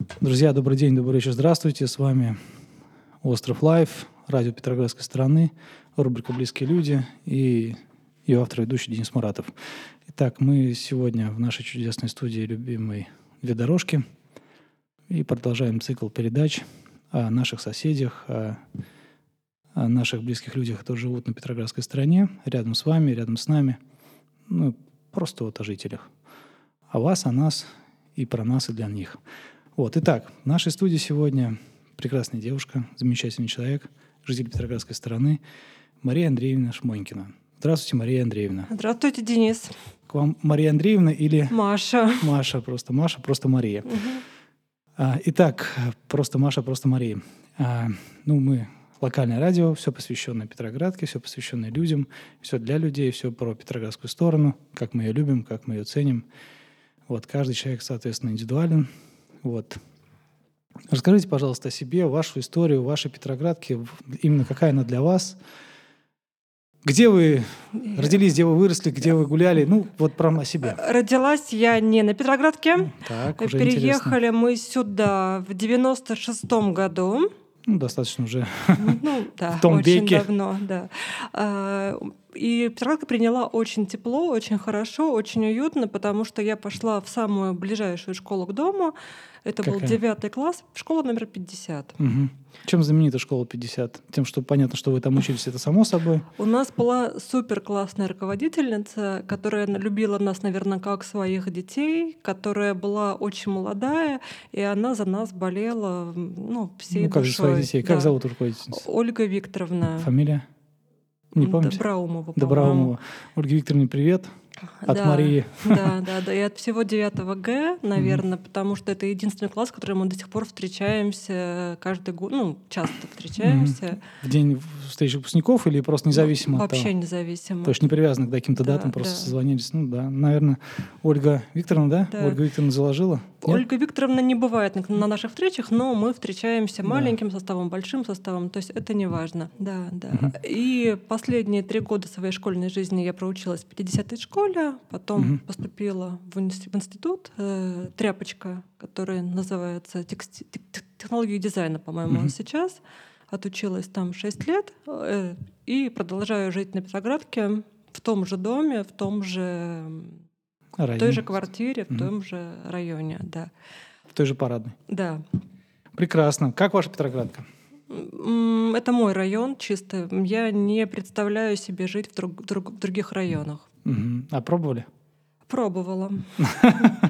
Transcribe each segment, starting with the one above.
Друзья, добрый день, добрый вечер, здравствуйте. С вами Остров Life, радио Петроградской стороны, рубрика «Близкие люди» и ее автор ведущий Денис Муратов. Итак, мы сегодня в нашей чудесной студии любимой «Две дорожки» и продолжаем цикл передач о наших соседях, о, о наших близких людях, которые живут на Петроградской стороне, рядом с вами, рядом с нами, ну, просто вот о жителях. О вас, о нас и про нас и для них – вот, итак, в нашей студии сегодня прекрасная девушка, замечательный человек, житель Петроградской стороны, Мария Андреевна Шмонькина. Здравствуйте, Мария Андреевна. Здравствуйте, Денис. К вам Мария Андреевна или... Маша. Маша, просто Маша, просто Мария. Угу. Итак, просто Маша, просто Мария. А, ну, мы локальное радио, все посвященное Петроградке, все посвященное людям, все для людей, все про Петроградскую сторону, как мы ее любим, как мы ее ценим. Вот, каждый человек, соответственно, индивидуален, вот. Расскажите, пожалуйста, о себе, вашу историю, вашей Петроградке, именно какая она для вас. Где вы родились, где вы выросли, где вы гуляли? Ну, вот прямо о себе. Родилась я не на Петроградке. Так, уже Переехали интересно. мы сюда в 96-м году. Ну, достаточно уже ну, да, в том очень веке. давно, да. А, и Петроградка приняла очень тепло, очень хорошо, очень уютно, потому что я пошла в самую ближайшую школу к дому. Это Какая? был девятый класс, школа номер 50. Угу. Чем знаменита школа 50? Тем, что понятно, что вы там учились, это само собой. У нас была супер классная руководительница, которая любила нас, наверное, как своих детей, которая была очень молодая, и она за нас болела, ну, всей ну, как же душой. своих детей? Как Да. зовут руководительницу? Ольга Викторовна. Фамилия? Не помните? Доброумова. Доброумова. Ольге Викторовне, привет. От Да. Марии. Да, да, да. И от всего 9 Г, наверное, потому что это единственный класс, в котором мы до сих пор встречаемся каждый год, ну, часто встречаемся. В день встречи выпускников или просто независимо от Вообще того? независимо. То есть не привязаны к каким-то Да, датам, просто да. созвонились. Ну да, наверное, Ольга Викторовна, да? Да. Ольга Викторовна заложила? Нет? Ольга Викторовна не бывает на, на наших встречах, но мы встречаемся Да. маленьким составом, большим составом, то есть это не важно. Да, да. Мгм. И последние три года своей школьной жизни я проучилась в 50-й школе, потом Мгм. поступила в, инс- в институт э, «Тряпочка», который называется тексти- тек- тек- технологии дизайна, по-моему, Мгм. сейчас. Отучилась там 6 лет э, и продолжаю жить на Петроградке в том же доме, в том же м, в Район. той же квартире, в Мгм. том же районе, да. В той же парадной. Да. Прекрасно. Как ваша Петроградка? Это мой район чисто. Я не представляю себе жить в, друг- друг- в других районах. Мгм. А пробовали? Пробовала.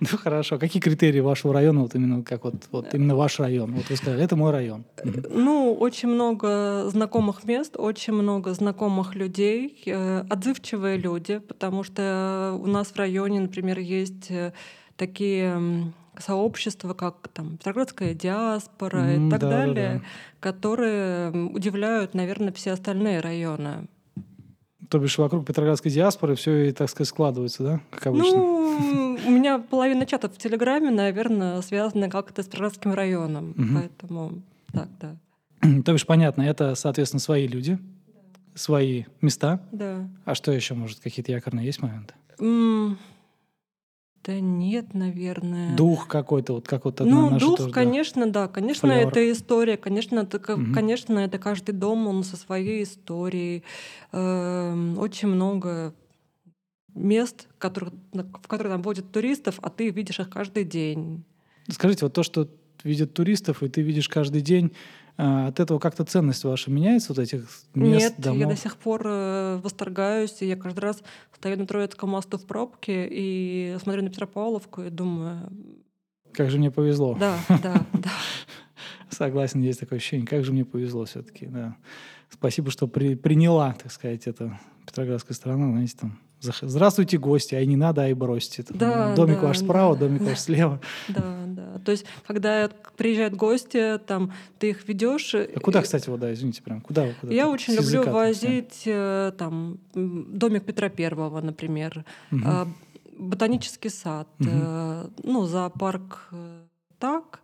Ну хорошо. Какие критерии вашего района, вот именно как вот, вот именно ваш район? Вот вы сказали, это мой район. Мгм. Ну, очень много знакомых мест, очень много знакомых людей, э, отзывчивые люди, потому что у нас в районе, например, есть э, такие сообщества, как там Петроградская диаспора и так далее, которые удивляют, наверное, все остальные районы. То бишь вокруг Петроградской диаспоры все, и, так сказать, складывается, да? Как обычно. Ну, у меня половина чатов в Телеграме, наверное, связана как-то с Петроградским районом. Поэтому так, да. То бишь понятно, это, соответственно, свои люди, свои места. Да. А что еще, может, какие-то якорные есть моменты? М, Да нет, наверное. Дух какой-то, вот как вот Ну, дух, тоже, да. конечно, да. Конечно, Флёр. это история. Конечно, это, Мгм. конечно, это каждый дом, он со своей историей. Эм, Очень много мест, которых, на- в которые там водят туристов, а ты видишь их каждый день. Скажите, вот то, что видят туристов, и ты видишь каждый день, от этого как-то ценность ваша меняется, вот этих мест, Нет, домов? я до сих пор э, восторгаюсь, и я каждый раз стою на Троицком мосту в пробке и смотрю на Петропавловку и думаю, Как же мне повезло. да, да, да. Согласен, есть такое ощущение. Как же мне повезло все-таки, да. Спасибо, что при- приняла, так сказать, это Петроградская страна, знаете, там. Здравствуйте, гости, а и не надо, а и бросьте. Там, Да, домик да, ваш справа, да. домик ваш слева. Да, да. То есть, когда приезжают гости, там ты их ведешь. А куда, кстати, вот, да, извините, прям, куда куда Я очень люблю возить э, там домик Петра Первого, например, а, ботанический сад, э, ну зоопарк э, так.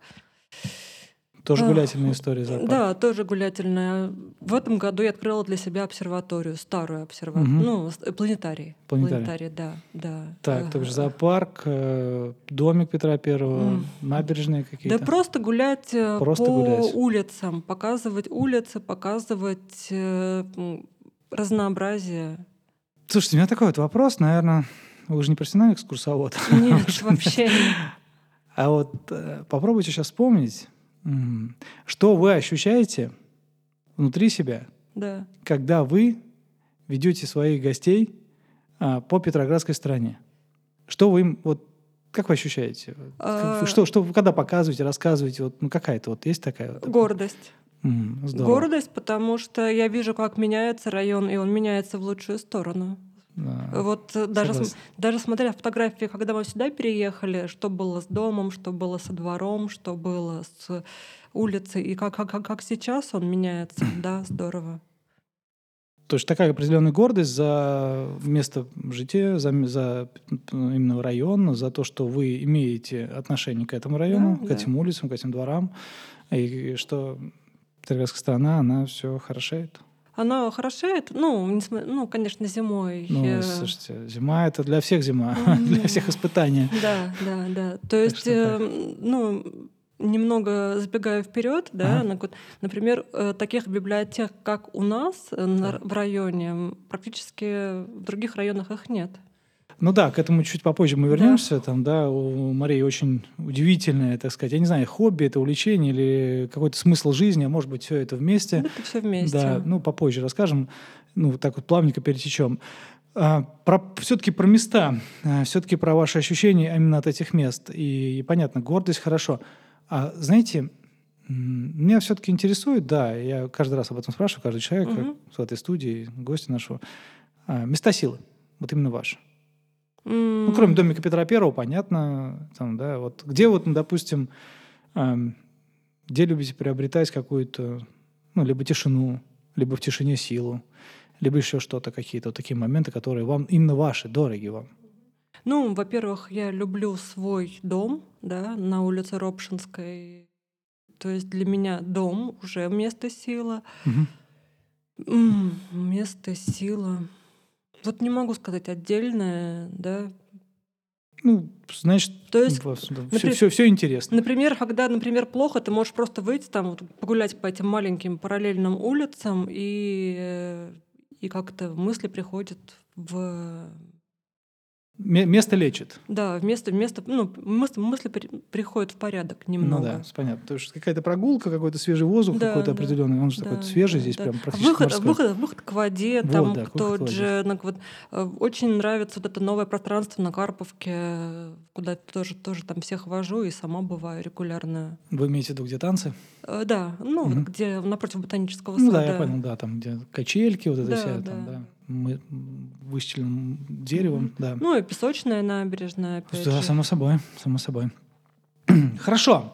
Тоже гулятельная история зоопарк. Да, тоже гулятельная. В этом году я открыла для себя обсерваторию, старую обсерваторию, Мгм. ну, с- планетарий. Планетарий. да, да. Так, Э, также зоопарк, э, домик Петра Первого, М. набережные Да какие-то. просто гулять э, Просто по гулять. улицам, показывать улицы, показывать э, разнообразие. Слушайте, у меня такой вот вопрос, наверное, вы же не профессиональный экскурсовод. Нет, вообще нет. А вот э, попробуйте сейчас вспомнить, что вы ощущаете внутри себя, Да. когда вы ведете своих гостей а, по Петроградской стране. Что вы им, вот, как вы ощущаете? А, Что, что вы когда показываете, рассказываете? Вот, ну, какая-то вот есть такая? вот? Гордость. Здорово. Гордость, потому что я вижу, как меняется район, и он меняется в лучшую сторону. Да. Вот э, даже, см- даже смотря фотографии, когда мы сюда переехали, что было с домом, что было со двором, что было с улицей, и как, как, как, сейчас он меняется, да, здорово. То есть такая определенная гордость за место жития, за, за именно район, за то, что вы имеете отношение к этому району, Да, к да. этим улицам, к этим дворам, и что Петроградская страна, она все хорошеет. Она хорошеет, ну, несма- ну, конечно, зимой. Ну, э, слушайте, зима это для всех зима, для всех испытания. Да, да, да. То есть, что так. э, ну, немного забегая вперед, да, Ага. на например, э, таких библиотек, как у нас э, на р- в районе, практически в других районах их нет. Ну да, к этому чуть попозже мы Да. вернемся. Там, да, у Марии очень удивительное, так сказать, я не знаю, хобби, это увлечение или какой-то смысл жизни, а может быть, все это вместе. Это все вместе. Да, ну попозже расскажем. Ну, вот так вот плавненько перетечем. А, про, все-таки про места, все-таки про ваши ощущения именно от этих мест. И, и понятно, гордость хорошо. А знаете, меня все-таки интересует, да, я каждый раз об этом спрашиваю, каждый человек Мгм. в этой студии, гости нашего. А, места силы, вот именно ваши. Ну, кроме домика Петра Первого, понятно, там, да, вот где вот, ну, допустим, ам, где любите приобретать какую-то, ну, либо тишину, либо в тишине силу, либо еще что-то, какие-то вот такие моменты, которые вам именно ваши, дороги вам. Ну, во-первых, я люблю свой дом, да, на улице Ропшинской. То есть для меня дом уже место силы. Мгм. М, Место сила. Вот не могу сказать отдельное, да. Ну, значит, То есть, все, например- все, все интересно. например, когда, например, плохо, ты можешь просто выйти там, вот, погулять по этим маленьким параллельным улицам, и, э, и как-то мысли приходят в... Ме- Место лечит. Да, вместо, вместо, ну, мысли, мысли при- приходят в порядок немного. Ну да, понятно. Потому что какая-то прогулка, какой-то свежий воздух Да, какой-то да. определенный, он же Да, такой свежий да, здесь, да. прям практически Выход, морской. выход, выход к воде, Вот, там да, же, ну, вот, э, очень нравится вот это новое пространство на Карповке, куда тоже, тоже там всех вожу и сама бываю регулярно. Вы имеете в виду, где танцы? Э, Да, ну, вот Мгм. где напротив ботанического Ну сада. да, я понял, да, там где качельки, вот это Да, вся, да. там, да, мы выстеленным деревом, Мгм. да. Ну и песочная набережная, опять Да, же. само собой, само собой. Хорошо.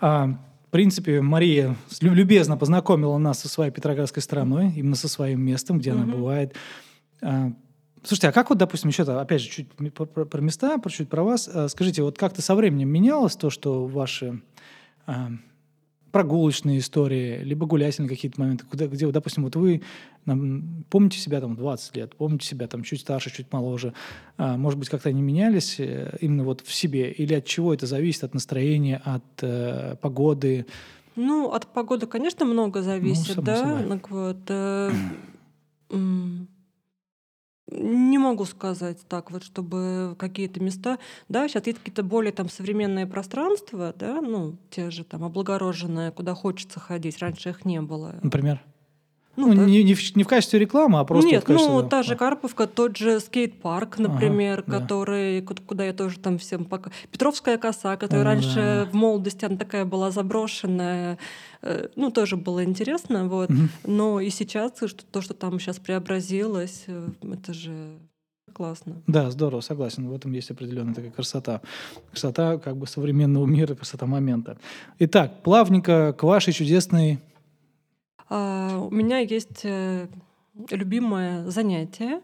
А, в принципе, Мария любезно познакомила нас со своей Петроградской страной, именно со своим местом, где она Мгм. бывает. А, слушайте, а как вот, допустим, еще, опять же, чуть м- про, про- про места, про чуть про вас. А, скажите, вот как-то со временем менялось то, что ваши а, прогулочные истории, либо гулятельные какие-то моменты, куда, где, допустим, вот вы нам, помните себя там 20 лет, помните себя там чуть старше, чуть моложе, а, может быть, как-то они менялись э, именно вот в себе, или от чего это зависит, от настроения, от э, погоды? Ну, от погоды, конечно, много зависит, само да. собой. Ну, вот, э, не могу сказать так вот, чтобы какие-то места, да, сейчас есть какие-то более там современные пространства, да, ну, те же там облагороженные, куда хочется ходить, раньше их не было. Например? Ну, та- не, не в, не в качестве рекламы, а просто Нет, в качестве... ну, да. та же Карповка, тот же скейт-парк, Ага, например, да. который, ку- куда я тоже там всем пока... Петровская коса, которая О, раньше да. в молодости, она такая была заброшенная, э, ну, тоже было интересно, вот. Мгм. Но и сейчас то, что там сейчас преобразилось, э, это же классно. Да, здорово, согласен. В этом есть определенная такая красота. Красота как бы современного мира, красота момента. Итак, плавненько к вашей чудесной... А, у меня есть э, любимое занятие.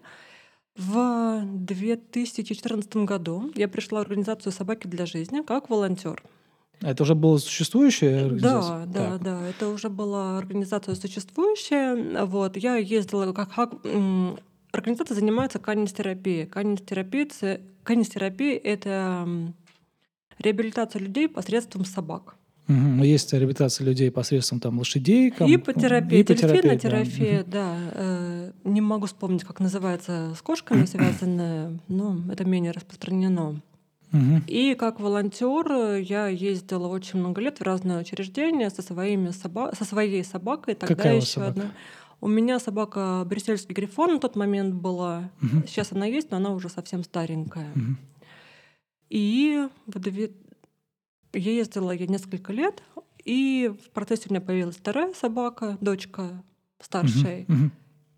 В 2014 году я пришла в организацию «Собаки для жизни» как волонтер. Это уже была существующая организация? Да, да, так. да. Это уже была организация существующая. Вот. Я ездила как, как организация занимается канистерапией. Канистерапия, канистерапия — это реабилитация людей посредством собак. Угу. Есть реабилитация людей посредством там, лошадей. Ком... Ипотерапия, дельфинотерапия, да. да. Э, не могу вспомнить, как называется с кошками связанная, но это менее распространено. Угу. И как волонтер я ездила очень много лет в разные учреждения со, своими соба... со своей собакой. Тогда Какая еще собака? одна. У меня собака брюссельский грифон на тот момент была. Угу. Сейчас она есть, но она уже совсем старенькая. Угу. И в. Я ездила я несколько лет, и в процессе у меня появилась вторая собака, дочка старшей. Угу.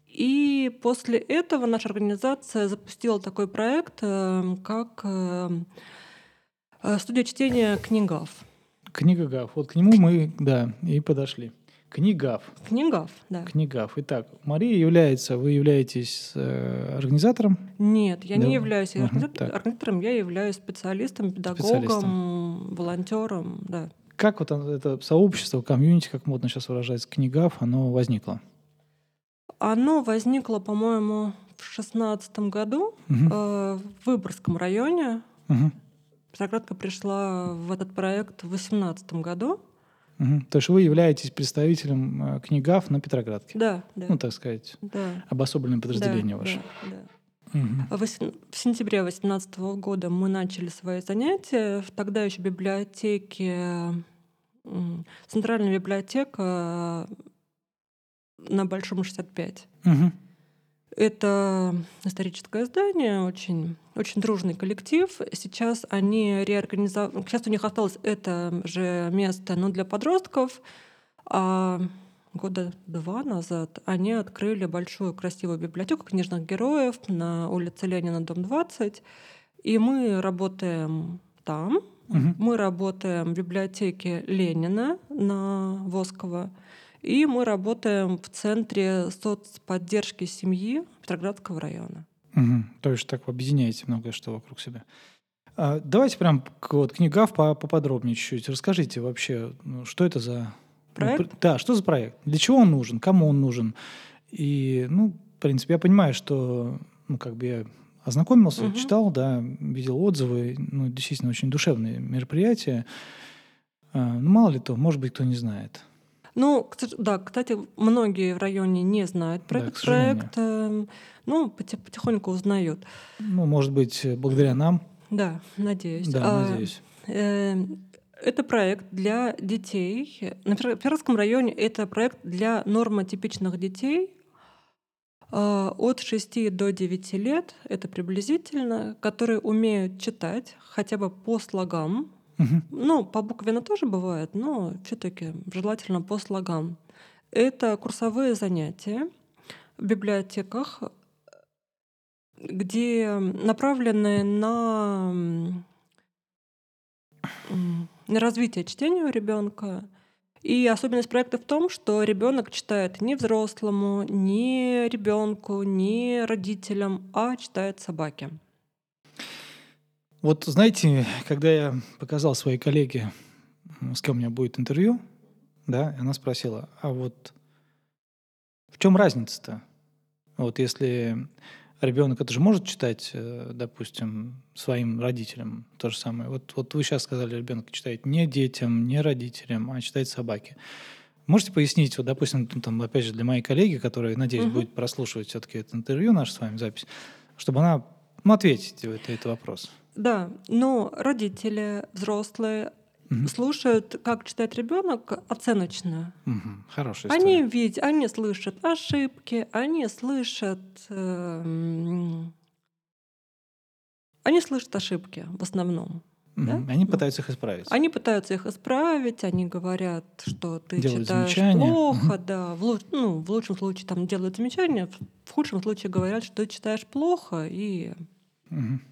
И после этого наша организация запустила такой проект, э, как э, э, студия чтения «Книгав». Книга Гав. Вот к нему мы, да, и подошли. Книгав. «Книгав», да. Книгав. Итак, Мария является, вы являетесь э, организатором? Нет, я Да. не являюсь так. организатором, я являюсь специалистом, педагогом, волонтером, да. Как вот это сообщество, комьюнити, как модно сейчас выражается, Книгав, оно возникло? Оно возникло, по-моему, в шестнадцатом году Мгм. э, в Выборгском районе. Мгм. Петроградка пришла в этот проект в восемнадцатом году. Мгм. То есть вы являетесь представителем э, Книгав на Петроградке? Да, да. Ну, так сказать, да. обособленное подразделение да, ваше. да, да. Мгм. В сентябре 2018 года мы начали свои занятия. В Тогда еще библиотеки, м, центральная библиотека на Большом 65. Мгм. Это историческое здание, очень, очень дружный коллектив. Сейчас они реорганизовали... Сейчас у них осталось это же место, но для подростков. А года два назад они открыли большую красивую библиотеку книжных героев на улице Ленина, дом 20. И мы работаем там. Мгм. Мы работаем в библиотеке Ленина на Воскова. И мы работаем в Центре соцподдержки семьи Петроградского района. Мгм. То есть так объединяете многое что вокруг себя. А, давайте прям к вот, Книгав по- поподробнее чуть-чуть. Расскажите вообще, ну, что это за... ну, Проект? пр- да, что за проект? Для чего он нужен? Кому он нужен? И, ну, в принципе, я понимаю, что, ну, как бы я ознакомился, Мгм. читал, да, видел отзывы, ну, действительно очень душевные мероприятия. А, ну, мало ли то, может быть, кто не знает. Ну, да, кстати, многие в районе не знают про Да, этот проект. эм, Ну, поти- потихоньку узнают. Ну, может быть, э, благодаря нам. Да, надеюсь. Да, А, надеюсь. э, Это проект для детей. На Петровском районе это проект для нормотипичных детей э, от 6 до 9 лет, это приблизительно, которые умеют читать хотя бы по слогам. Ну, по буквенно тоже бывает, но все-таки желательно по слогам. Это курсовые занятия в библиотеках, где направлены на, на развитие чтения у ребенка. И особенность проекта в том, что ребенок читает не взрослому, не ребенку, не родителям, а читает собаке. Вот знаете, когда я показал своей коллеге, с кем у меня будет интервью, да, она спросила, а вот в чем разница-то? Вот если ребенок это же может читать, э, допустим, своим родителям то же самое. Вот, вот вы сейчас сказали, ребенок читает не детям, не родителям, а читает собаке. Можете пояснить, вот, допустим, там, опять же, для моей коллеги, которая, надеюсь, Мгм. будет прослушивать все-таки это интервью, нашу с вами запись, чтобы она, ну, ответить это, этот вопрос. Да, но родители, взрослые Мгм. слушают, как читает ребенок, оценочно. Мгм. Хорошая Они история. видят, они слышат ошибки, они слышат, эм, они слышат ошибки в основном. Да? Они Ну. пытаются их исправить. Они пытаются их исправить, они говорят, что ты Делают читаешь замечания. плохо, да. В, луч- ну, в лучшем случае там делают замечания, в- худшем случае говорят, что ты читаешь плохо, и Мгм.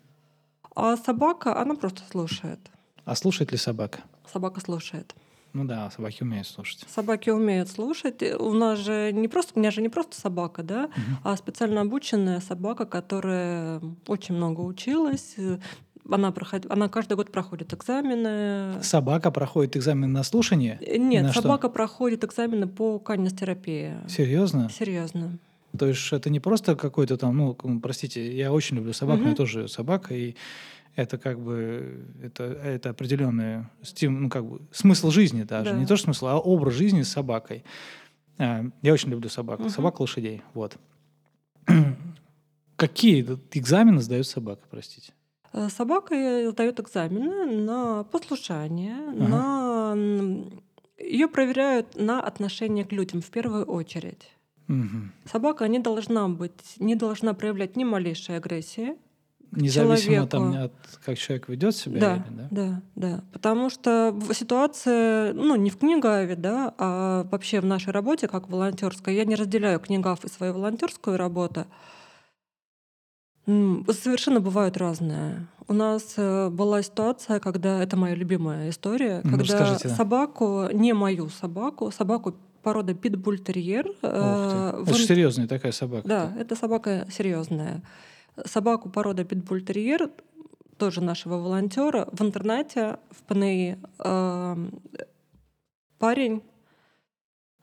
А собака, она просто слушает. А слушает ли собака? Собака слушает. Ну да, собаки умеют слушать. Собаки умеют слушать. У нас же не просто, у меня же не просто собака, да, Мгм. а специально обученная собака, которая очень много училась. Она, проход... она каждый год проходит экзамены. Собака проходит экзамен на слушание? Нет, собака что? проходит экзамены по канистерапии. Серьезно? Серьезно. То есть это не просто какой-то там, ну, простите, я очень люблю собак, угу. у меня тоже собака, и это как бы это, это определенный стим, ну, как бы, смысл жизни даже. Да. Не то, что смысл, а образ жизни с собакой. А, я очень люблю собак. Угу. Собак, лошадей. Вот. Какие экзамены сдают собака, простите? Э, собака сдает экзамены на послушание, ага. на ее проверяют на отношение к людям в первую очередь. Угу. Собака не должна быть, не должна проявлять ни малейшей агрессии. Независимо там от как человек ведет себя. Да, или, да, да, да. Потому что ситуация, ну, не в книгаве, да, а вообще в нашей работе, как волонтерской, я не разделяю книгав и свою волонтерскую работу. Совершенно бывают разные. У нас э, была ситуация, когда это моя любимая история, ну, когда скажите, да. собаку, не мою собаку, собаку породы питбультерьер. Э, это в... серьезная такая собака. Да, это собака серьезная. Собаку породы питбультерьер тоже нашего волонтера в интернете в ПНИ э, парень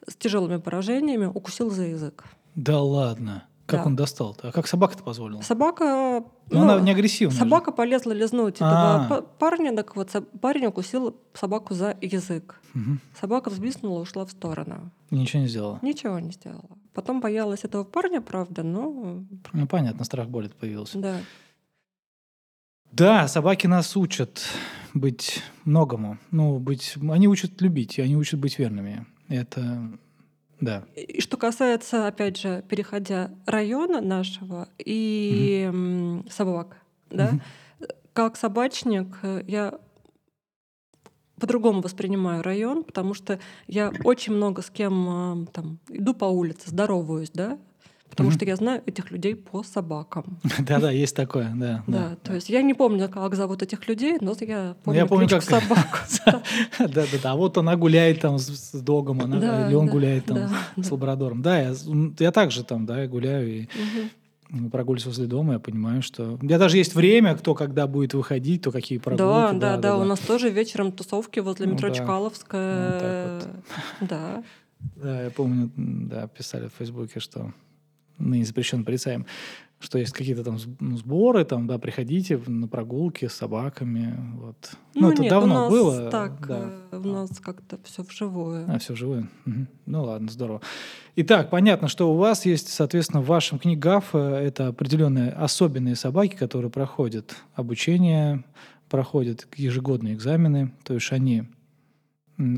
с тяжелыми поражениями укусил за язык. Да ладно. Как да. он достал? -то? А как собака-то позволила? Собака... Но ну, она не агрессивная. Собака же. полезла лизнуть этого А-а-а. парня, так вот парень укусил собаку за язык. Угу. Собака взбиснула, ушла в сторону. ничего не сделала? Ничего не сделала. Потом боялась этого парня, правда, но... Ну, понятно, страх болит появился. Да. Да, собаки нас учат быть многому. Ну, быть... Они учат любить, и они учат быть верными. Это да. И что касается, опять же, переходя района нашего и угу. собак, да, угу. как собачник я по-другому воспринимаю район, потому что я очень много с кем там иду по улице, здороваюсь, да, Потому mm-hmm. что я знаю этих людей по собакам. Да-да, есть такое, да. Да, то есть я не помню, как зовут этих людей, но я помню, я помню как собаку. Да-да-да, а вот она гуляет там с догом, или он гуляет там с лабрадором. Да, я также там, да, гуляю и прогуливаюсь возле дома, я понимаю, что... У меня даже есть время, кто когда будет выходить, то какие прогулки. Да, да, да, у нас тоже вечером тусовки возле ну метро Чкаловская. Да. Да, я помню, да, писали в Фейсбуке, что ныне запрещен полицаем, что есть какие-то там ну, сборы, там, да, приходите на прогулки с собаками, вот. Ну, ну это нет, давно у нас было. Так, да. Э, у нас как-то все вживую. А, все вживую. Угу. Ну ладно, здорово. Итак, понятно, что у вас есть, соответственно, в вашем книгах э, это определенные особенные собаки, которые проходят обучение, проходят ежегодные экзамены, то есть они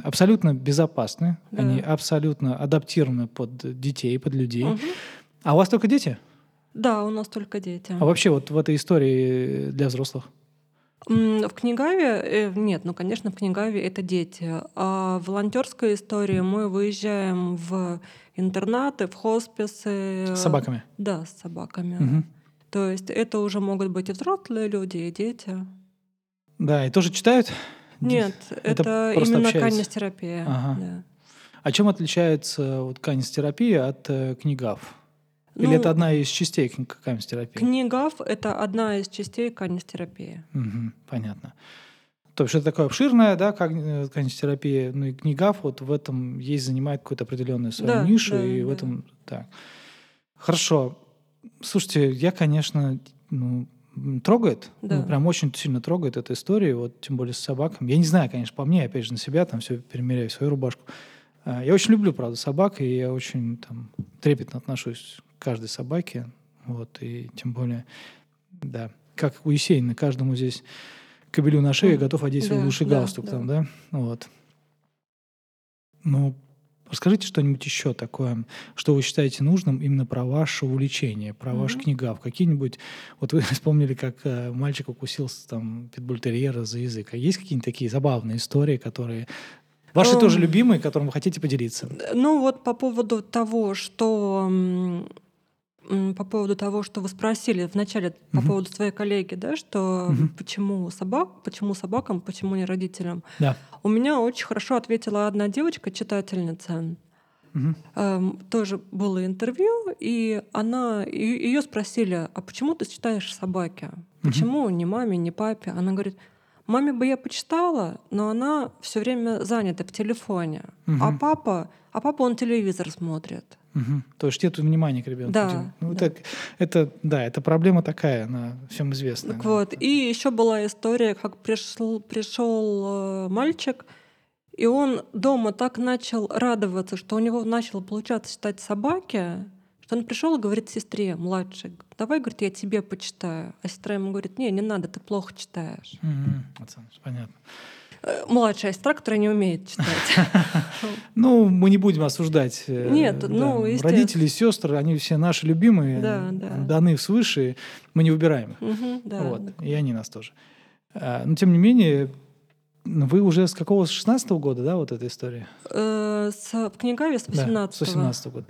абсолютно безопасны, да. они абсолютно адаптированы под детей, под людей. Угу. А у вас только дети? Да, у нас только дети. А вообще вот в этой истории для взрослых? В Книгаве э, нет, ну, конечно, в Книгаве это дети. А в волонтерской истории мы выезжаем в интернаты, в хосписы. С собаками? Да, с собаками. Угу. То есть это уже могут быть и взрослые люди, и дети. Да, и тоже читают? Нет, это, это именно канистерапия. Ага. Да. А чем отличается вот канистерапия от э, книгав? Или ну, это одна из частей канистерапии? Книгав — это одна из частей канистерапии. Угу, понятно. То есть это такое обширное, да, как э, канистерапия, ну и книгав вот в этом есть, занимает какую-то определенную свою да, нишу, да, и да. в этом так. Хорошо. Слушайте, я, конечно, ну, трогает, ну, да. ну, прям очень сильно трогает эта история, вот тем более с собаками. Я не знаю, конечно, по мне, опять же, на себя там все перемеряю, свою рубашку. А, я очень люблю, правда, собак, и я очень там трепетно отношусь каждой собаке. Вот, и тем более, да, как у Есенина, каждому здесь кобелю на шее готов одеть свой да, лучший да, галстук да. там, да? Вот. Ну, расскажите что-нибудь еще такое, что вы считаете нужным именно про ваше увлечение, про mm-hmm. ваш книгав. Какие-нибудь... Вот вы вспомнили, как э, мальчик укусился там питбультерьера за язык. А есть какие-нибудь такие забавные истории, которые Ваши um, тоже любимые, которым вы хотите поделиться? Ну вот по поводу того, что по поводу того, что вы спросили вначале uh-huh. по поводу своей коллеги, да, что uh-huh. почему собак, почему собакам, почему не родителям. Да. У меня очень хорошо ответила одна девочка, читательница. Uh-huh. Эм, тоже было интервью, и она ее спросили, а почему ты читаешь собаки? Почему ни маме, ни папе? Она говорит, маме бы я почитала, но она все время занята в телефоне. Мгм. А папа, а папа он телевизор смотрит. Мгм. То есть нет внимания к ребенку. Да, Ну, да. так, это, да, это проблема такая, она всем известна. Так да. вот. И еще была история, как пришел, пришел э, мальчик, и он дома так начал радоваться, что у него начало получаться читать собаки, что он пришел и говорит сестре младшей, давай, говорит, я тебе почитаю. А сестра ему говорит, не, не надо, ты плохо читаешь. Александр, понятно. Э, Младшая сестра, которая не умеет читать. Ну, мы не будем осуждать. э, Нет, ну. Родители, сестры, они все наши любимые, Да, да. даны свыше, мы не выбираем их. И они нас тоже. А, Но, тем не менее, вы уже с какого, с 16 года, да, вот эта история? Э, с- В книгаве с Да, 18 с 18 года.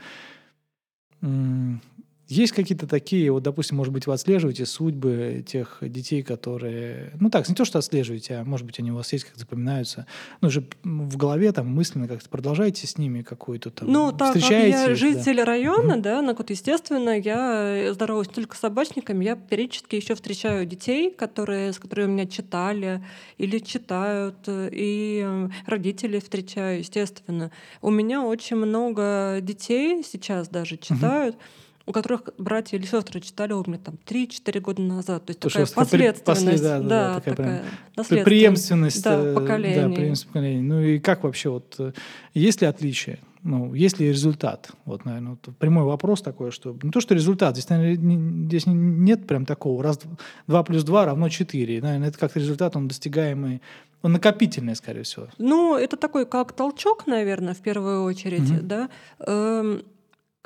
Есть какие-то такие, вот, допустим, может быть, вы отслеживаете судьбы тех детей, которые... Ну так, не то, что отслеживаете, а может быть, они у вас есть, как запоминаются. Ну, же в голове там мысленно как-то продолжаете с ними какую-то там... Ну, так как я их, да. житель района, да, ну, вот, естественно, я здороваюсь только с собачниками. Я периодически еще встречаю детей, которые, с которыми меня читали или читают, и родителей встречаю, естественно. У меня очень много детей сейчас даже читают, у которых братья или сестры читали у меня там 3-4 года назад. То есть То, такая последственность. после- да, да, да, такая такая наследственность. Преемственность. Да, э, поколений. Да, преемственность поколений. Ну и как вообще, вот, э, есть ли отличие? Ну, есть ли результат? Вот, наверное, вот прямой вопрос такой, что не то, что результат, здесь, наверное, не- здесь не- нет прям такого, раз 2 плюс 2 равно 4. Наверное, это как-то результат, он достигаемый, он накопительный, скорее всего. Ну, это такой как толчок, наверное, в первую очередь, Мгм. да. Эм,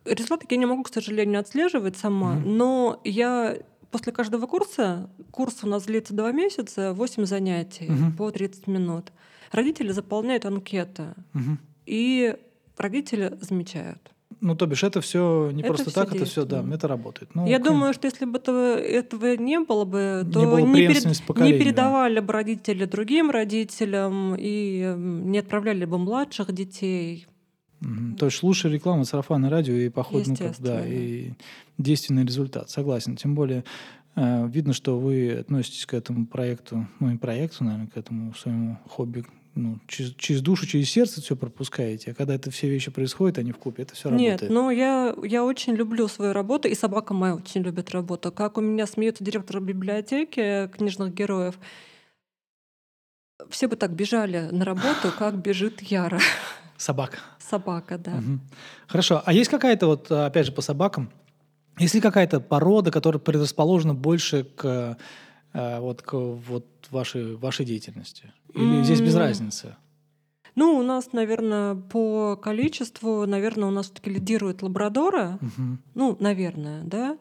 Результаты я не могу, к сожалению, отслеживать сама, Мгм. но я после каждого курса, курс у нас длится два месяца, 8 занятий Мгм. по 30 минут. Родители заполняют анкеты, Мгм. и родители замечают. Ну, то бишь, это все не Это просто всё так, это все, да, это работает. Ну, Я к- думаю, что если бы этого, этого не было бы, Не то было не, перед- не да. передавали бы родители другим родителям и не отправляли бы младших детей. Мгм. То есть лучше реклама, сарафанное радио и поход, ну, как, да, и действенный результат. Согласен. Тем более э, видно, что вы относитесь к этому проекту, ну и проекту, наверное, к этому своему хобби, ну, через, через душу, через сердце все пропускаете. А когда это все вещи происходят, они в купе, это все Нет, работает. но я, я очень люблю свою работу, и собака моя очень любит работу. Как у меня смеется директор библиотеки книжных героев. Все бы так бежали на работу, как бежит Яра. Собака. Собака, да. Мгм. Хорошо. А есть какая-то вот, а, опять же, по собакам, есть ли какая-то порода, которая предрасположена больше к э, вот к вот вашей вашей деятельности? Или здесь без разницы? Ну, у нас, наверное, по количеству, наверное, у нас все-таки лидируют лабрадоры. Мгм. Ну, наверное, да.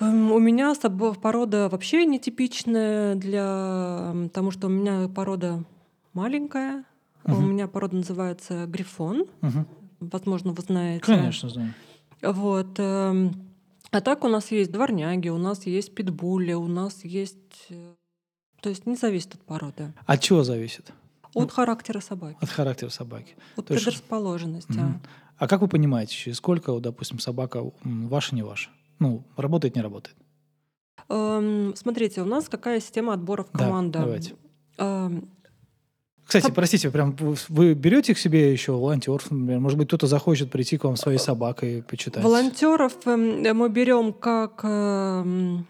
Эм, У меня порода вообще нетипичная для потому что у меня порода маленькая. У Мгм. меня порода называется грифон. Мгм. Возможно, вы знаете. Конечно, знаю. Вот. эм, А так у нас есть дворняги, у нас есть питбули, у нас есть... э, То есть не зависит от породы. От чего зависит? От Ну, характера собаки, От характера собаки. от то есть- предрасположенности. Мгм. А как вы понимаете, через сколько, допустим, собака ваша, не ваша? Ну, работает, не работает? Эм, Смотрите, у нас какая система отбора в Да, команду? давайте. Эм, Кстати, простите, прям вы- берете к себе еще волонтеров, например? Может быть, кто-то захочет прийти к вам своей собакой почитать? Волонтеров эм, мы берем как эм,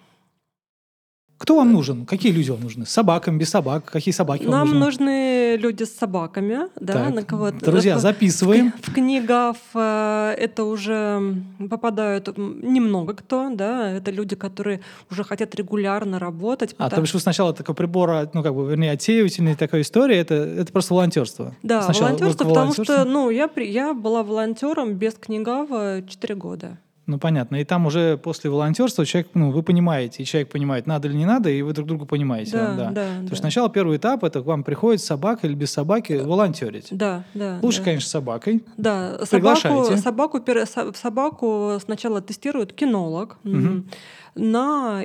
Кто вам нужен? Какие люди вам нужны? С собаками, без собак? Какие собаки вам нам нужны? Люди с собаками, да, Так, на кого Друзья, в- записываем. В книгах э, это уже попадают немного кто, да, это люди, которые уже хотят регулярно работать. А, потому- то вы сначала такой прибор, ну, как бы, вернее, отсеивательной такой истории, это, это просто волонтерство. Да, Сначала волонтерство, потому что, волонтерству? ну, я, при- я была волонтером без книгава 4 года. Ну, понятно. И там уже после волонтерства человек, ну, вы понимаете, и человек понимает, надо или не надо, и вы друг друга понимаете. Да, да. да, То да. есть сначала первый этап это к вам приходит собака или без собаки волонтерить. Да, да. Лучше, да. конечно, с собакой. Да, Приглашайте. собаку, собаку, собаку сначала тестирует кинолог Мгм. на,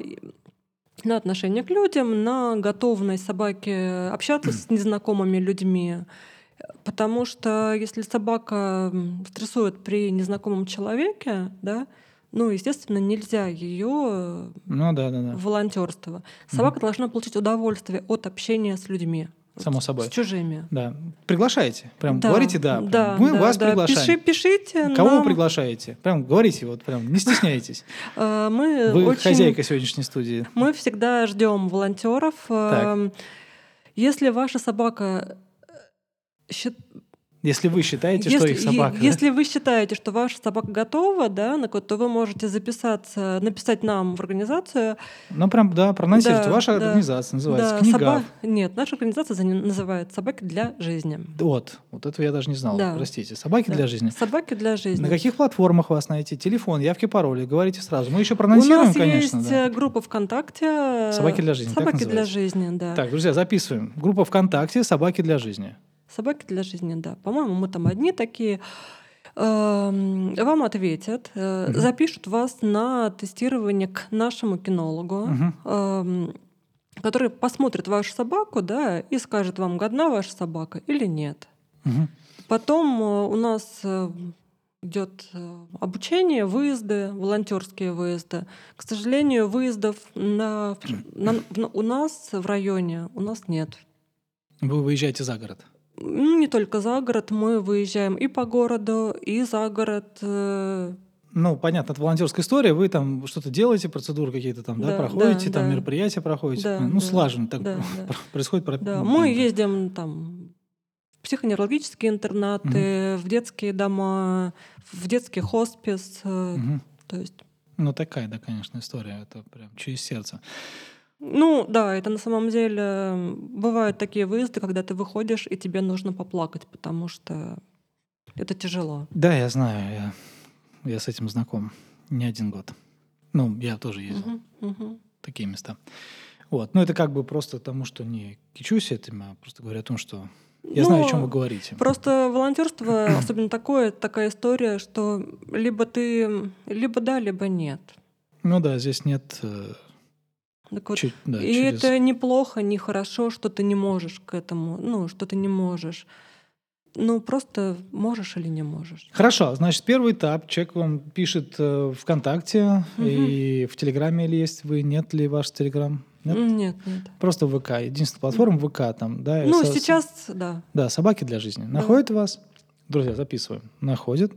на отношение к людям, на готовность собаки общаться с незнакомыми людьми. Потому что если собака стрессует при незнакомом человеке, да, ну, естественно, нельзя ее Ну да, да, да. волонтерство. Собака должна получить удовольствие от общения с людьми. Само собой. С чужими. Да. Приглашайте. Прям Да, говорите да. прям. да, Мы да, вас да. приглашаем. Пиши- пишите Кого вы нам. приглашаете? Прям говорите, вот прям не стесняйтесь. Э, Мы Вы очень... хозяйка сегодняшней студии. Мы всегда ждем волонтеров. Эм, Если ваша собака э, счит- Если вы считаете, что если, их собака. если вы считаете, что ваша собака готова, да, на то вы можете записаться, написать нам в организацию. Ну, прям, да, проанонсируйте. Да, Ваша да. организация называется Да, «Книга». соба- Нет, наша организация за- называется «Собаки для жизни». Вот, вот этого я даже не знал. Да. Простите. Собаки Да. для жизни. Собаки для жизни. На каких платформах вас найти? Телефон, явки, пароли. Говорите сразу. Мы еще У проанонсируем, нас конечно. есть да. э, группа ВКонтакте. «Собаки для жизни», Собаки для жизни, да. Так, друзья, записываем. Группа ВКонтакте «Собаки для жизни». Собаки для жизни, да. По-моему, мы там одни такие. Эм, Вам ответят, Мгм. запишут вас на тестирование к нашему кинологу, эм, который посмотрит вашу собаку, да, и скажет вам, годна ваша собака или нет. Мгм. Потом э, у нас э, идет обучение, выезды, волонтерские выезды. К сожалению, выездов на, на- в- у нас в районе у нас нет. Вы выезжаете за город. Ну, не только за город, мы выезжаем и по городу, и за город. э, Ну, понятно, это волонтерская история. Вы там что-то делаете, процедуры какие-то там, да, Да, проходите, да, там да. мероприятия проходите. Да, ну, да, слаженно так да, да. происходит. про- Да, ну, мы ездим там в психоневрологические интернаты, в детские дома, в детский хоспис. Мгм. То есть, Ну, такая, да, конечно, история. Это прям через сердце. Ну да, это на самом деле э, бывают такие выезды, когда ты выходишь и тебе нужно поплакать, потому что это тяжело. Да, я знаю, я, я с этим знаком не один год. Ну, я тоже ездил Мгм, мгм. в такие места. Вот. Но это как бы просто тому, что не кичусь этим, а просто говорю о том, что я знаю, о чем Но вы говорите. Просто волонтерство, особенно такое, такая история, что либо ты, либо да, либо нет. Ну да, здесь нет... Так вот, чуть- да, и через- это неплохо, не хорошо, что ты не можешь к этому, ну, что ты не можешь. Ну, просто можешь или не можешь. Хорошо, значит, первый этап. Человек вам пишет э, ВКонтакте Мгм. и в Телеграме или есть вы, нет ли ваш Телеграм? Нет? Нет, нет. Просто ВК. Единственная платформа ВК там, да. Ну, со- сейчас, да. Да, собаки для жизни. Да. Находит вас, друзья, записываем. Находит.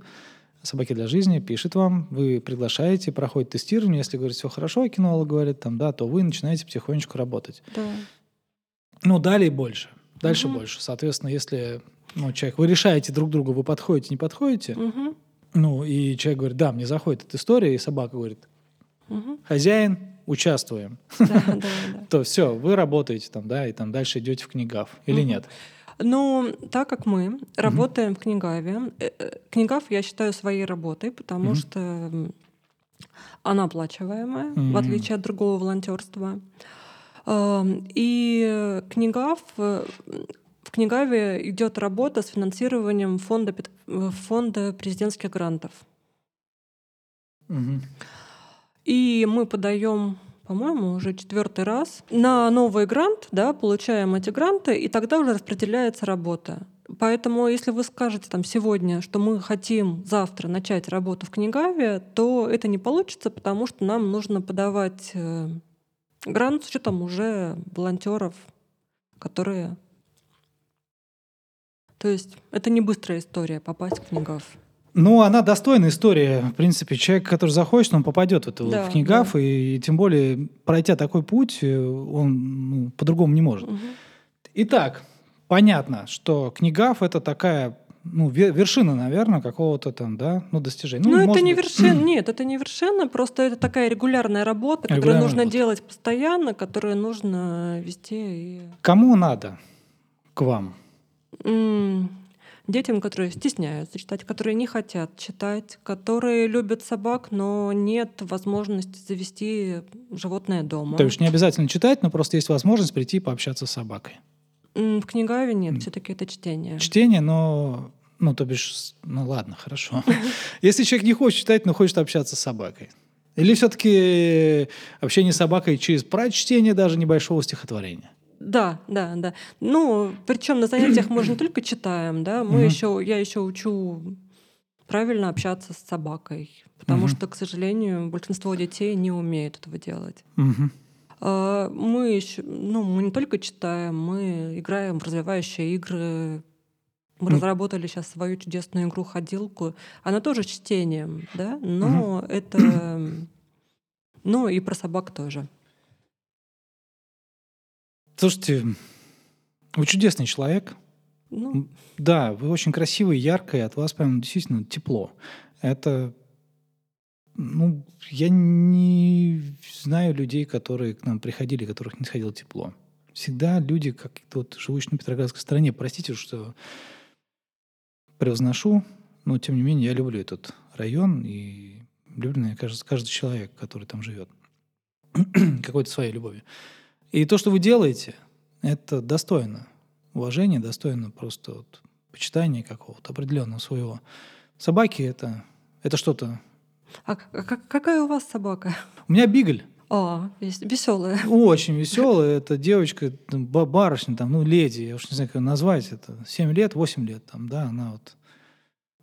Собаки для жизни, пишет вам, вы приглашаете, проходит тестирование. Если говорит, все хорошо, кинолог говорит, там, да, то вы начинаете потихонечку работать. да. Ну, далее больше. Дальше Мгм. больше. Соответственно, если ну, человек, вы решаете друг другу, вы подходите, не подходите, Мгм, ну, и человек говорит, да, мне заходит эта история, и собака говорит, мгм. хозяин, участвуем, Да, да, да. то все, вы работаете там, да, и там дальше идете в книгав. Или нет? Ну, так как мы работаем в Книгаве, э, э, Книгав я считаю своей работой, потому Мгм. что она оплачиваемая, Мгм. в отличие от другого волонтерства. И Книгав э, в Книгаве идет работа с финансированием фонда, фонда президентских грантов. Мгм. И мы подаем, по-моему, уже четвертый раз на новый грант, да, получаем эти гранты, и тогда уже распределяется работа. Поэтому, если вы скажете там сегодня, что мы хотим завтра начать работу в Книгаве, то это не получится, потому что нам нужно подавать э, грант с учетом уже волонтеров, которые. То есть это не быстрая история попасть в Книгав. Ну, она достойная история. В принципе, человек, который захочет, он попадет в эту Да, в книгав, и, тем более, пройдя такой путь, э, он ну, по-другому не может. Мгм. Итак, понятно, что книгав это такая ну, ве- вершина, наверное, какого-то там, да, ну, достижения. Ну, это может не вершина, нет, это не вершина, просто это такая регулярная работа, которую Регулярная нужно работа. делать постоянно, которую нужно вести. И... Кому надо к вам? Детям, которые стесняются читать, которые не хотят читать, которые любят собак, но нет возможности завести животное дома. То есть не обязательно читать, но просто есть возможность прийти и пообщаться с собакой. В книгаве нет, все-таки это чтение. Чтение, но... Ну, то бишь, ну ладно, хорошо. Если человек не хочет читать, но хочет общаться с собакой. Или все-таки общение с собакой через прочтение даже небольшого стихотворения? Да, да, да. Ну, причем на занятиях мы же не только читаем, да, мы Мгм. еще, я еще учу правильно общаться с собакой. Потому Мгм. что, к сожалению, большинство детей не умеют этого делать. Мгм. А, Мы еще, ну, мы не только читаем, мы играем в развивающие игры. Мы разработали сейчас свою чудесную игру ходилку. Она тоже с чтением, да, но это, ну и про собак тоже. Слушайте, вы чудесный человек. Ну, Да, вы очень красивый, яркий, от вас прям действительно тепло. Это, ну, я не знаю людей, которые к нам приходили, которых не сходило тепло. Всегда люди, как вот живущие на Петроградской стороне, простите, что превозношу, но тем не менее я люблю этот район и люблю, мне кажется, каждый человек, который там живет. Какой-то своей любовью. И то, что вы делаете, это достойно уважения, достойно просто вот почитания какого-то определенного своего. Собаки это, это что-то. а как- какая у вас собака? У меня бигль. А, веселая. Очень веселая. Это девочка, барышня, там, ну, леди, я уж не знаю, как ее назвать. Это 7 лет, 8 лет, там, да, она вот.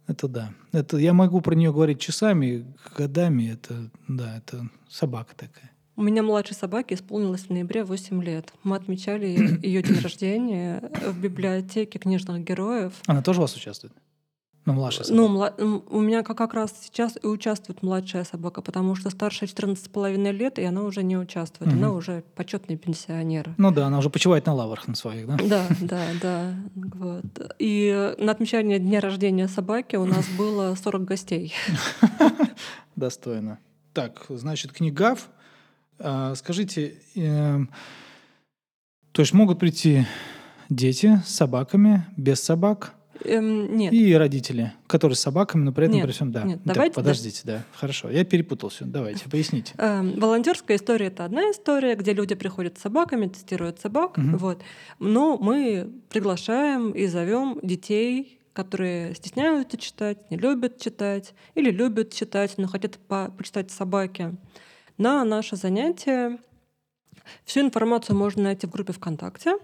Это да. Это я могу про нее говорить часами, годами. Это, да, это собака такая. У меня младшей собаке исполнилось в ноябре 8 лет. Мы отмечали ее день рождения в библиотеке книжных героев. Она тоже у вас участвует? Ну, младшая Ну, собака. мла- м, у меня как, как раз сейчас и участвует младшая собака, потому что старше 14,5 лет, и она уже не участвует. Мгм. Она уже почетный пенсионер. Ну да, она уже почивает на лаврах на своих, да? Да, да, да. Вот. И на отмечание дня рождения собаки у нас было 40 гостей. Достойно. Так, значит, книгав. А, скажите, эм, то есть могут прийти дети с собаками, без собак Эм, нет, и родители, которые с собаками, но при этом Нет, при всем, да. нет, Так, давайте, да. подождите, да. Хорошо, я перепутал все. Давайте, поясните. Эм, Волонтерская история это одна история, где люди приходят с собаками, тестируют собак. Мгм. Вот. Но мы приглашаем и зовем детей, которые стесняются читать, не любят читать, или любят читать, но хотят по- почитать собаки, на наше занятие. Всю информацию можно найти в группе ВКонтакте.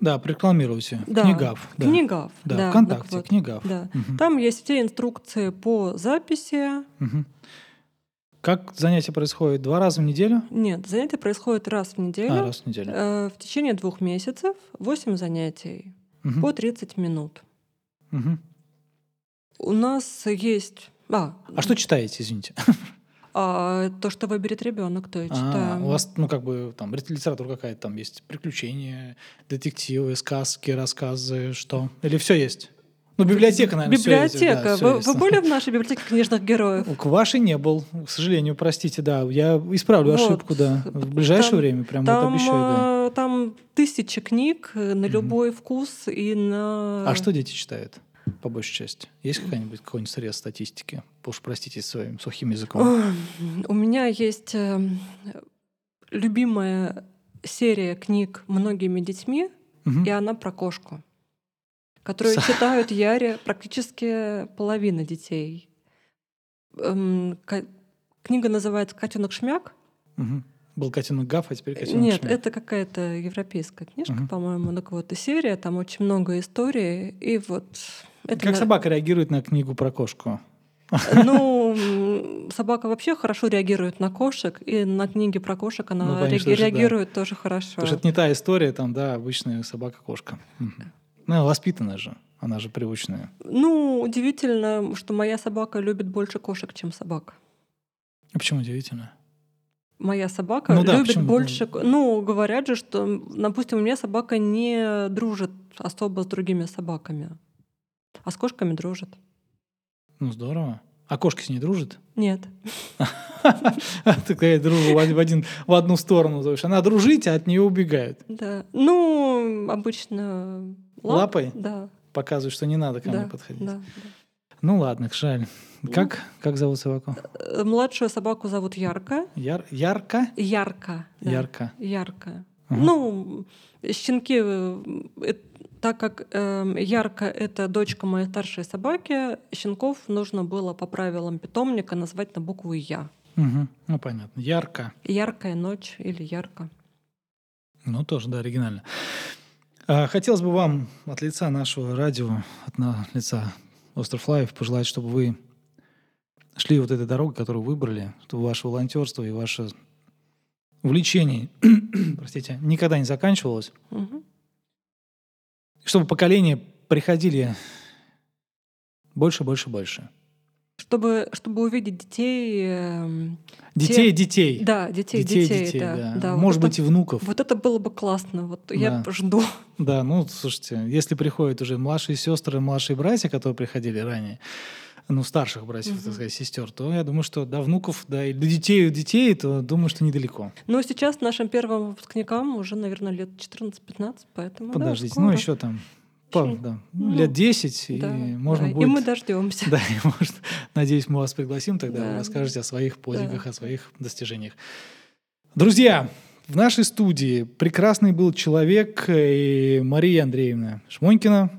Да, прорекламируйте. Да, Книгав. Да, Книгав. Да, да, ВКонтакте, так вот. книгав. Да. Мгм. Там есть все инструкции по записи. Мгм. Как занятие происходит? Два раза в неделю? Нет, занятие происходит раз в неделю. А, раз в неделю. Э, В течение двух месяцев 8 занятий Мгм. по 30 минут. Мгм. У нас есть... А, А что читаете, извините? а, то, что выберет ребенок, то и А, читаем. у вас, ну, как бы, там, литература какая-то там есть, приключения, детективы, сказки, рассказы, что? Или все есть? Ну, библиотека, наверное, есть, Библиотека. да, всё вы, есть. вы были в нашей библиотеке книжных героев? К вашей не был, к сожалению, простите, да. Я исправлю Вот. ошибку, да. В ближайшее Там- время, прям вот Там, обещаю, да. э, там тысячи книг э, на любой вкус и на... А что дети читают, по большей части? Есть какая-нибудь какой-нибудь срез статистики? Уж простите своим сухим языком. У меня есть э, любимая серия книг многими детьми, Мгм. и она про кошку, которую Са- читают Яре практически половина детей. Эм, Книга называется «Котенок Шмяк». Мгм. Был котенок Гав, а теперь котенок Нет, Шмяк. это какая-то европейская книжка, Мгм. по-моему. Так вот, и серия, там очень много историй. И вот это Как на- собака реагирует на книгу про кошку? Ну, м, собака вообще хорошо реагирует на кошек, и на книги про кошек она Ну, конечно реаги- же, да. реагирует тоже хорошо. Потому что это не та история, там, да, обычная собака-кошка. Ну, воспитанная же, она же привычная. Ну, удивительно, что моя собака любит больше кошек, чем собак. А почему удивительно? Моя собака Ну да, любит почему? больше... Ну, говорят же, что, допустим, у меня собака не дружит особо с другими собаками, а с кошками дружит. Ну, здорово. А кошки с ней дружат? Нет. Такая дружба в один- в одну сторону. То есть она дружить, а от нее убегают. Да. Ну, обычно... лап- Лапой? Да. Показывают, что не надо ко мне Да, подходить. да, Ну ладно, жаль. Как, как зовут собаку? Э, Младшую собаку зовут Ярко. Яр, ярко? Ярко. да. Ярко. Ярко. Ага. Ну, щенки, э, так как э, Ярко — это дочка моей старшей собаки, щенков нужно было по правилам питомника назвать на букву «Я». Мгм. Ну, понятно. Ярко. Яркая ночь или ярко. Ну, тоже, да, оригинально. А, Хотелось бы вам от лица нашего радио, от на- лица Остров Лайв пожелать, чтобы вы шли вот этой дорогой, которую выбрали, что ваше волонтерство и ваше увлечение, простите, никогда не заканчивалось. Мгм. Чтобы поколения приходили больше, больше, больше. Чтобы, чтобы увидеть детей, эм, Детей, детей. да, детей, детей, детей, детей, да, да. да, вот Может это- быть, и внуков. Вот это было бы классно. Вот я Да. жду. Да, ну, слушайте, если приходят уже младшие сестры, младшие братья, которые приходили ранее, ну, старших братьев, так Мгм. сказать, сестер, то я думаю, что до внуков, да, и до детей, и детей, то думаю, что недалеко. Но сейчас нашим первым выпускникам уже, наверное, лет 14-15, поэтому да, Подождите, скоро. ну, еще там, Ещё- да, ну, лет 10, Да, и можно да, будет... И мы дождемся. Да, и может, надеюсь, мы вас пригласим, тогда вы Да. расскажете о своих подвигах, Да. о своих достижениях. Друзья, в нашей студии прекрасный был человек э, Мария Андреевна Шмонькина,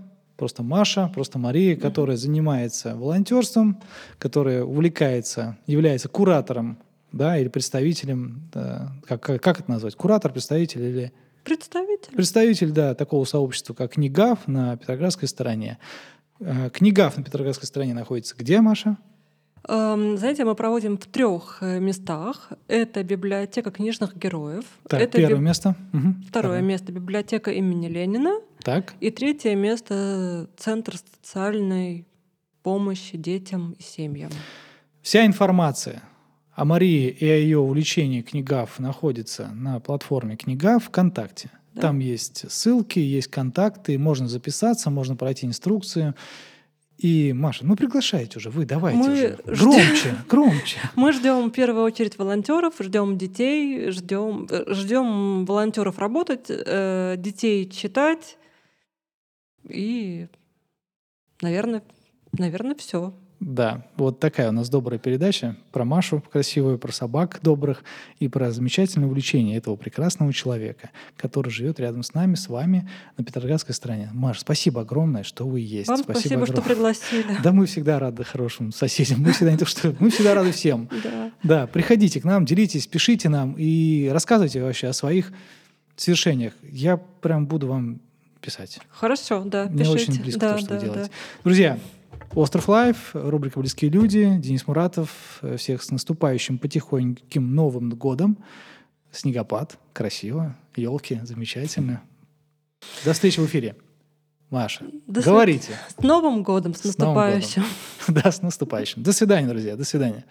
просто Маша, просто Мария, которая занимается волонтерством, которая увлекается, является куратором, да, или представителем, да, как, как, как это назвать, куратор, представитель или Представитель. представитель, да, такого сообщества, как Книгав на Петроградской стороне. Э, Книгав на Петроградской стороне находится где, Маша? Эм, Знаете, мы проводим в трех местах. Это библиотека книжных героев. Так, это первое биб- место. Мгм. Второе место библиотека имени Ленина. Так, И третье место Центр социальной помощи детям и семьям. вся информация о Марии и о ее увлечении Книгав находится на платформе Книгав ВКонтакте. Да. Там есть ссылки, есть контакты, можно записаться, можно пройти инструкцию. И, Маша, ну приглашайте уже, вы давайте Мы уже. ждем. Громче, громче. Мы ждем в первую очередь волонтеров, ждем детей, ждем, э, ждем волонтеров работать, э, детей читать. И, наверное, наверное, все. Да, вот такая у нас добрая передача про Машу красивую, про собак добрых и про замечательное увлечение этого прекрасного человека, который живет рядом с нами, с вами на Петроградской стороне. Маш, спасибо огромное, что вы есть. Вам спасибо, что огромное. пригласили. Да, мы всегда рады хорошим соседям. Мы всегда не то, что мы всегда рады всем. Да. Да, приходите к нам, делитесь, пишите нам и рассказывайте вообще о своих свершениях. Я прям буду вам писать. Хорошо, да, Мне пишите. очень близко да, то, что да, вы делаете. да. Друзья, Остров Life, рубрика «Близкие люди», Денис Муратов. Э, Всех с наступающим потихоньким Новым годом. Снегопад, красиво, елки, замечательно. До встречи в эфире. Маша, До говорите. С Новым годом, с С Новым годом. наступающим. Да, с наступающим. До свидания, друзья, до свидания.